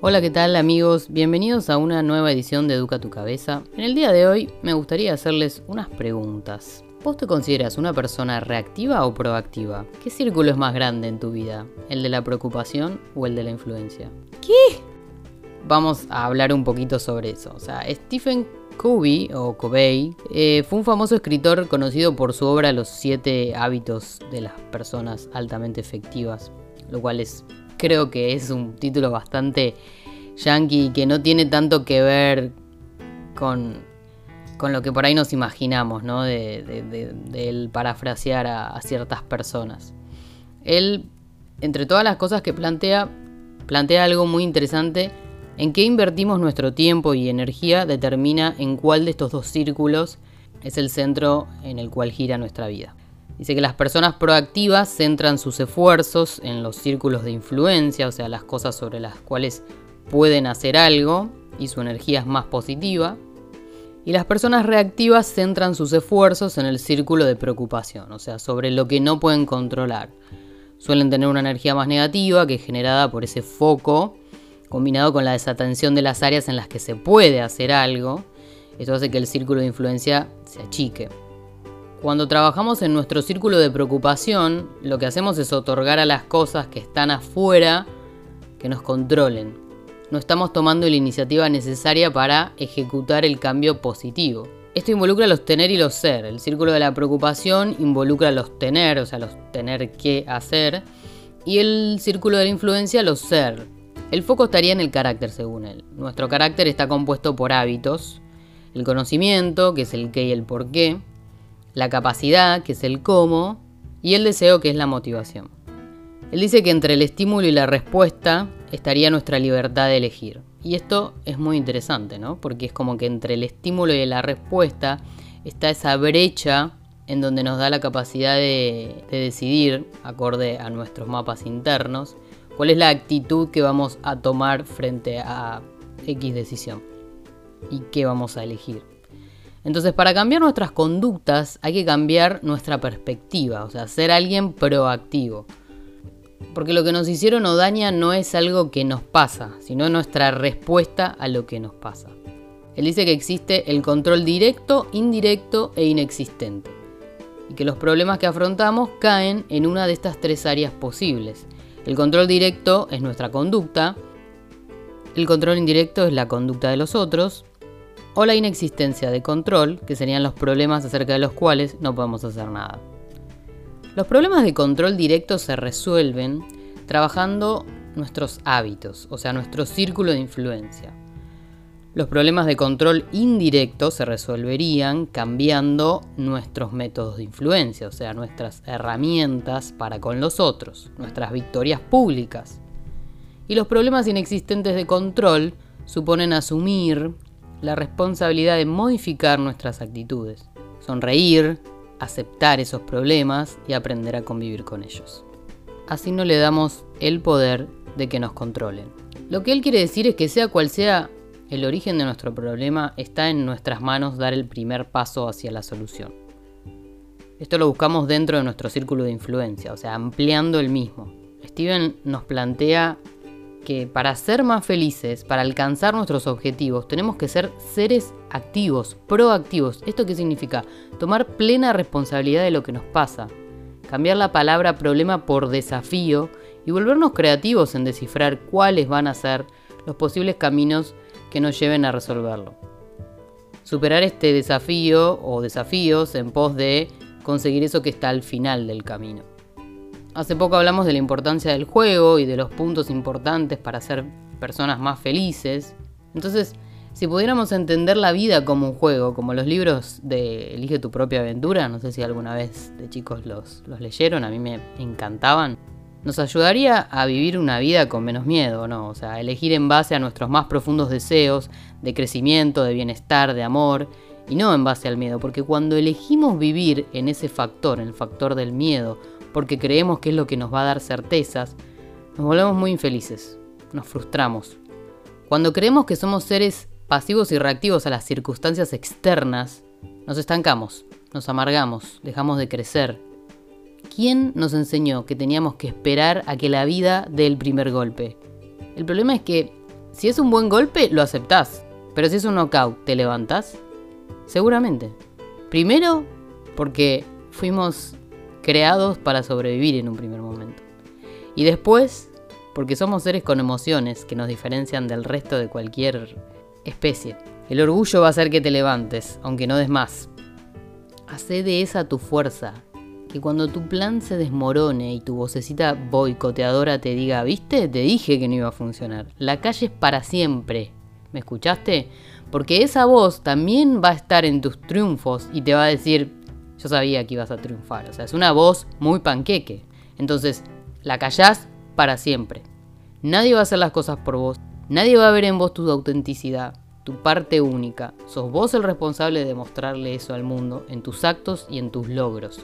Hola, ¿qué tal amigos? Bienvenidos a una nueva edición de Educa tu Cabeza. En el día de hoy me gustaría hacerles unas preguntas. ¿Vos te consideras una persona reactiva o proactiva? ¿Qué círculo es más grande en tu vida? ¿El de la preocupación o el de la influencia? ¿Qué? Vamos a hablar un poquito sobre eso. O sea, Stephen Covey o Covey eh, fue un famoso escritor conocido por su obra Los siete hábitos de las personas altamente efectivas, lo cual es creo que es un título bastante yankee que no tiene tanto que ver con, con lo que por ahí nos imaginamos, ¿no? De, él parafrasear a, ciertas personas. Él, entre todas las cosas que plantea, plantea algo muy interesante. En qué invertimos nuestro tiempo y energía determina en cuál de estos dos círculos es el centro en el cual gira nuestra vida. Dice que las personas proactivas centran sus esfuerzos en los círculos de influencia, o sea, las cosas sobre las cuales pueden hacer algo y su energía es más positiva. Y las personas reactivas centran sus esfuerzos en el círculo de preocupación, o sea, sobre lo que no pueden controlar. Suelen tener una energía más negativa que es generada por ese foco, combinado con la desatención de las áreas en las que se puede hacer algo. Esto hace que el círculo de influencia se achique. Cuando trabajamos en nuestro círculo de preocupación, lo que hacemos es otorgar a las cosas que están afuera que nos controlen. No estamos tomando la iniciativa necesaria para ejecutar el cambio positivo. Esto involucra los tener y los ser. El círculo de la preocupación involucra los tener, o sea, los tener que hacer. Y el círculo de la influencia, los ser. El foco estaría en el carácter, según él. Nuestro carácter está compuesto por hábitos. El conocimiento, que es el qué y el por qué la capacidad, que es el cómo, y el deseo, que es la motivación. Él dice que entre el estímulo y la respuesta estaría nuestra libertad de elegir. Y esto es muy interesante, ¿no? Porque es como que entre el estímulo y la respuesta está esa brecha en donde nos da la capacidad de, de decidir, acorde a nuestros mapas internos, cuál es la actitud que vamos a tomar frente a X decisión y qué vamos a elegir. Entonces, para cambiar nuestras conductas hay que cambiar nuestra perspectiva, o sea, ser alguien proactivo. Porque lo que nos hicieron o daña no es algo que nos pasa, sino nuestra respuesta a lo que nos pasa. Él dice que existe el control directo, indirecto e inexistente. Y que los problemas que afrontamos caen en una de estas tres áreas posibles. El control directo es nuestra conducta, el control indirecto es la conducta de los otros o la inexistencia de control, que serían los problemas acerca de los cuales no podemos hacer nada. Los problemas de control directo se resuelven trabajando nuestros hábitos, o sea, nuestro círculo de influencia. Los problemas de control indirecto se resolverían cambiando nuestros métodos de influencia, o sea, nuestras herramientas para con los otros, nuestras victorias públicas. Y los problemas inexistentes de control suponen asumir la responsabilidad de modificar nuestras actitudes, sonreír, aceptar esos problemas y aprender a convivir con ellos. Así no le damos el poder de que nos controlen. Lo que él quiere decir es que sea cual sea el origen de nuestro problema, está en nuestras manos dar el primer paso hacia la solución. Esto lo buscamos dentro de nuestro círculo de influencia, o sea, ampliando el mismo. Steven nos plantea que para ser más felices, para alcanzar nuestros objetivos, tenemos que ser seres activos, proactivos. ¿Esto qué significa? Tomar plena responsabilidad de lo que nos pasa. Cambiar la palabra problema por desafío y volvernos creativos en descifrar cuáles van a ser los posibles caminos que nos lleven a resolverlo. Superar este desafío o desafíos en pos de conseguir eso que está al final del camino. Hace poco hablamos de la importancia del juego y de los puntos importantes para ser personas más felices. Entonces, si pudiéramos entender la vida como un juego, como los libros de Elige tu propia aventura, no sé si alguna vez de chicos los, los leyeron, a mí me encantaban, nos ayudaría a vivir una vida con menos miedo, ¿no? O sea, elegir en base a nuestros más profundos deseos de crecimiento, de bienestar, de amor, y no en base al miedo, porque cuando elegimos vivir en ese factor, en el factor del miedo, porque creemos que es lo que nos va a dar certezas, nos volvemos muy infelices, nos frustramos. Cuando creemos que somos seres pasivos y reactivos a las circunstancias externas, nos estancamos, nos amargamos, dejamos de crecer. ¿Quién nos enseñó que teníamos que esperar a que la vida dé el primer golpe? El problema es que Si es un buen golpe, lo aceptás. Pero si es un knockout, ¿te levantás? Seguramente. Primero, porque fuimos creados para sobrevivir en un primer momento. Y después, porque somos seres con emociones que nos diferencian del resto de cualquier especie. El orgullo va a hacer que te levantes, aunque no des más. Hacé de esa tu fuerza. Que cuando tu plan se desmorone y tu vocecita boicoteadora te diga, viste, te dije que no iba a funcionar. La calle es para siempre. ¿Me escuchaste? Porque esa voz también va a estar en tus triunfos y te va a decir, yo sabía que ibas a triunfar. O sea, es una voz muy panqueque. Entonces, la callás para siempre. Nadie va a hacer las cosas por vos. Nadie va a ver en vos tu autenticidad, tu parte única. Sos vos el responsable de mostrarle eso al mundo, en tus actos y en tus logros.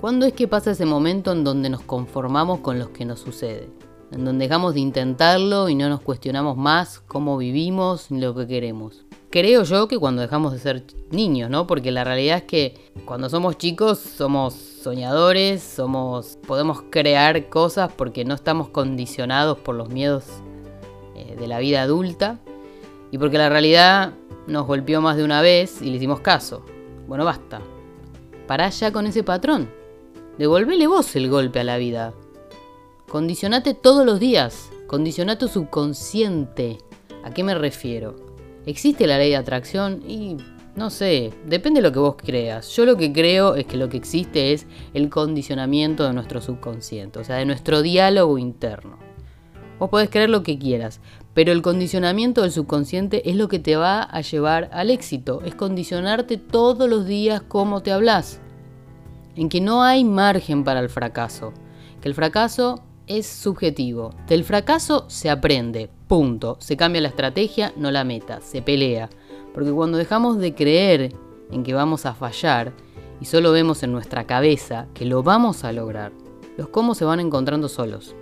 ¿Cuándo es que pasa ese momento en donde nos conformamos con lo que nos sucede? En donde dejamos de intentarlo y no nos cuestionamos más cómo vivimos ni lo que queremos creo yo que cuando dejamos de ser niños, ¿no? Porque la realidad es que cuando somos chicos somos soñadores, somos podemos crear cosas porque no estamos condicionados por los miedos eh, de la vida adulta y porque la realidad nos golpeó más de una vez y le hicimos caso. Bueno, basta. Pará ya con ese patrón. Devolvele vos el golpe a la vida. Condicionate todos los días. Condiciona tu subconsciente. ¿A qué me refiero? ¿Existe la ley de atracción? Y no sé, depende de lo que vos creas. Yo lo que creo es que lo que existe es el condicionamiento de nuestro subconsciente, o sea, de nuestro diálogo interno. Vos podés creer lo que quieras, pero el condicionamiento del subconsciente es lo que te va a llevar al éxito, es condicionarte todos los días cómo te hablas. En que no hay margen para el fracaso, que el fracaso es subjetivo. Del fracaso se aprende, punto. Se cambia la estrategia, no la meta, se pelea. Porque cuando dejamos de creer en que vamos a fallar y solo vemos en nuestra cabeza que lo vamos a lograr, los cómo se van encontrando solos.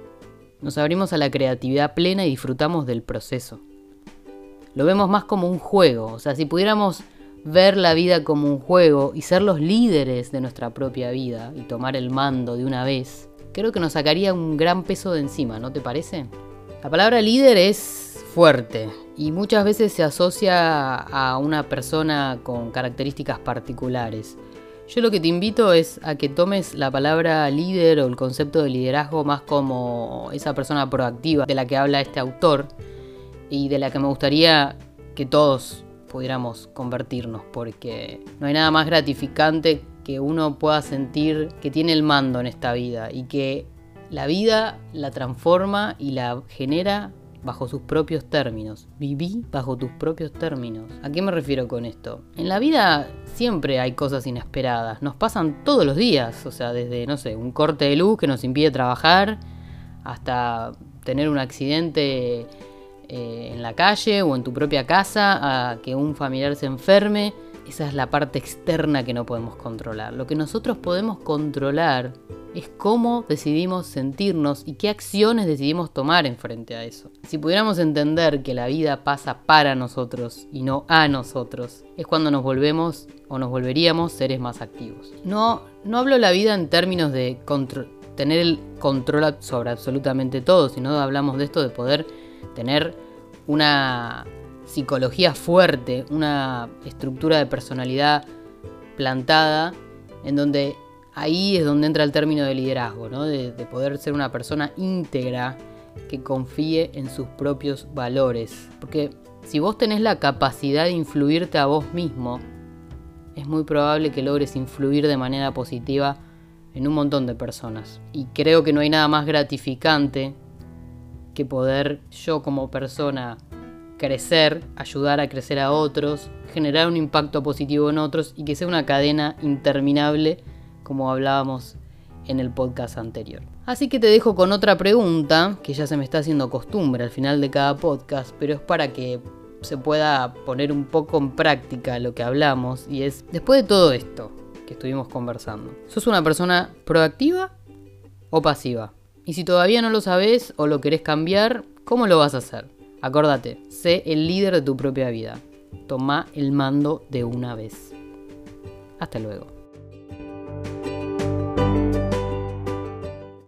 Nos abrimos a la creatividad plena y disfrutamos del proceso. Lo vemos más como un juego, o sea, si pudiéramos ver la vida como un juego y ser los líderes de nuestra propia vida y tomar el mando de una vez, creo que nos sacaría un gran peso de encima, ¿no te parece? La palabra líder es fuerte y muchas veces se asocia a una persona con características particulares. Yo lo que te invito es a que tomes la palabra líder o el concepto de liderazgo más como esa persona proactiva de la que habla este autor y de la que me gustaría que todos pudiéramos convertirnos, porque no hay nada más gratificante que uno pueda sentir que tiene el mando en esta vida y que la vida la transforma y la genera bajo sus propios términos. Viví bajo tus propios términos. ¿A qué me refiero con esto? En la vida siempre hay cosas inesperadas, nos pasan todos los días, o sea, desde, no sé, un corte de luz que nos impide trabajar, hasta tener un accidente eh, en la calle o en tu propia casa, a que un familiar se enferme. Esa es la parte externa que no podemos controlar. Lo que nosotros podemos controlar es cómo decidimos sentirnos y qué acciones decidimos tomar en frente a eso. Si pudiéramos entender que la vida pasa para nosotros y no a nosotros, es cuando nos volvemos o nos volveríamos seres más activos. No, no hablo la vida en términos de tener el control sobre absolutamente todo, sino hablamos de esto de poder tener una psicología fuerte, una estructura de personalidad plantada, en donde ahí es donde entra el término de liderazgo, ¿no? de, de poder ser una persona íntegra que confíe en sus propios valores. Porque si vos tenés la capacidad de influirte a vos mismo, es muy probable que logres influir de manera positiva en un montón de personas. Y creo que no hay nada más gratificante que poder yo como persona crecer, ayudar a crecer a otros, generar un impacto positivo en otros y que sea una cadena interminable como hablábamos en el podcast anterior. Así que te dejo con otra pregunta, que ya se me está haciendo costumbre al final de cada podcast, pero es para que se pueda poner un poco en práctica lo que hablamos y es, después de todo esto que estuvimos conversando, ¿sos una persona proactiva o pasiva? Y si todavía no lo sabes o lo querés cambiar, ¿cómo lo vas a hacer? Acordate, sé el líder de tu propia vida. Toma el mando de una vez. Hasta luego.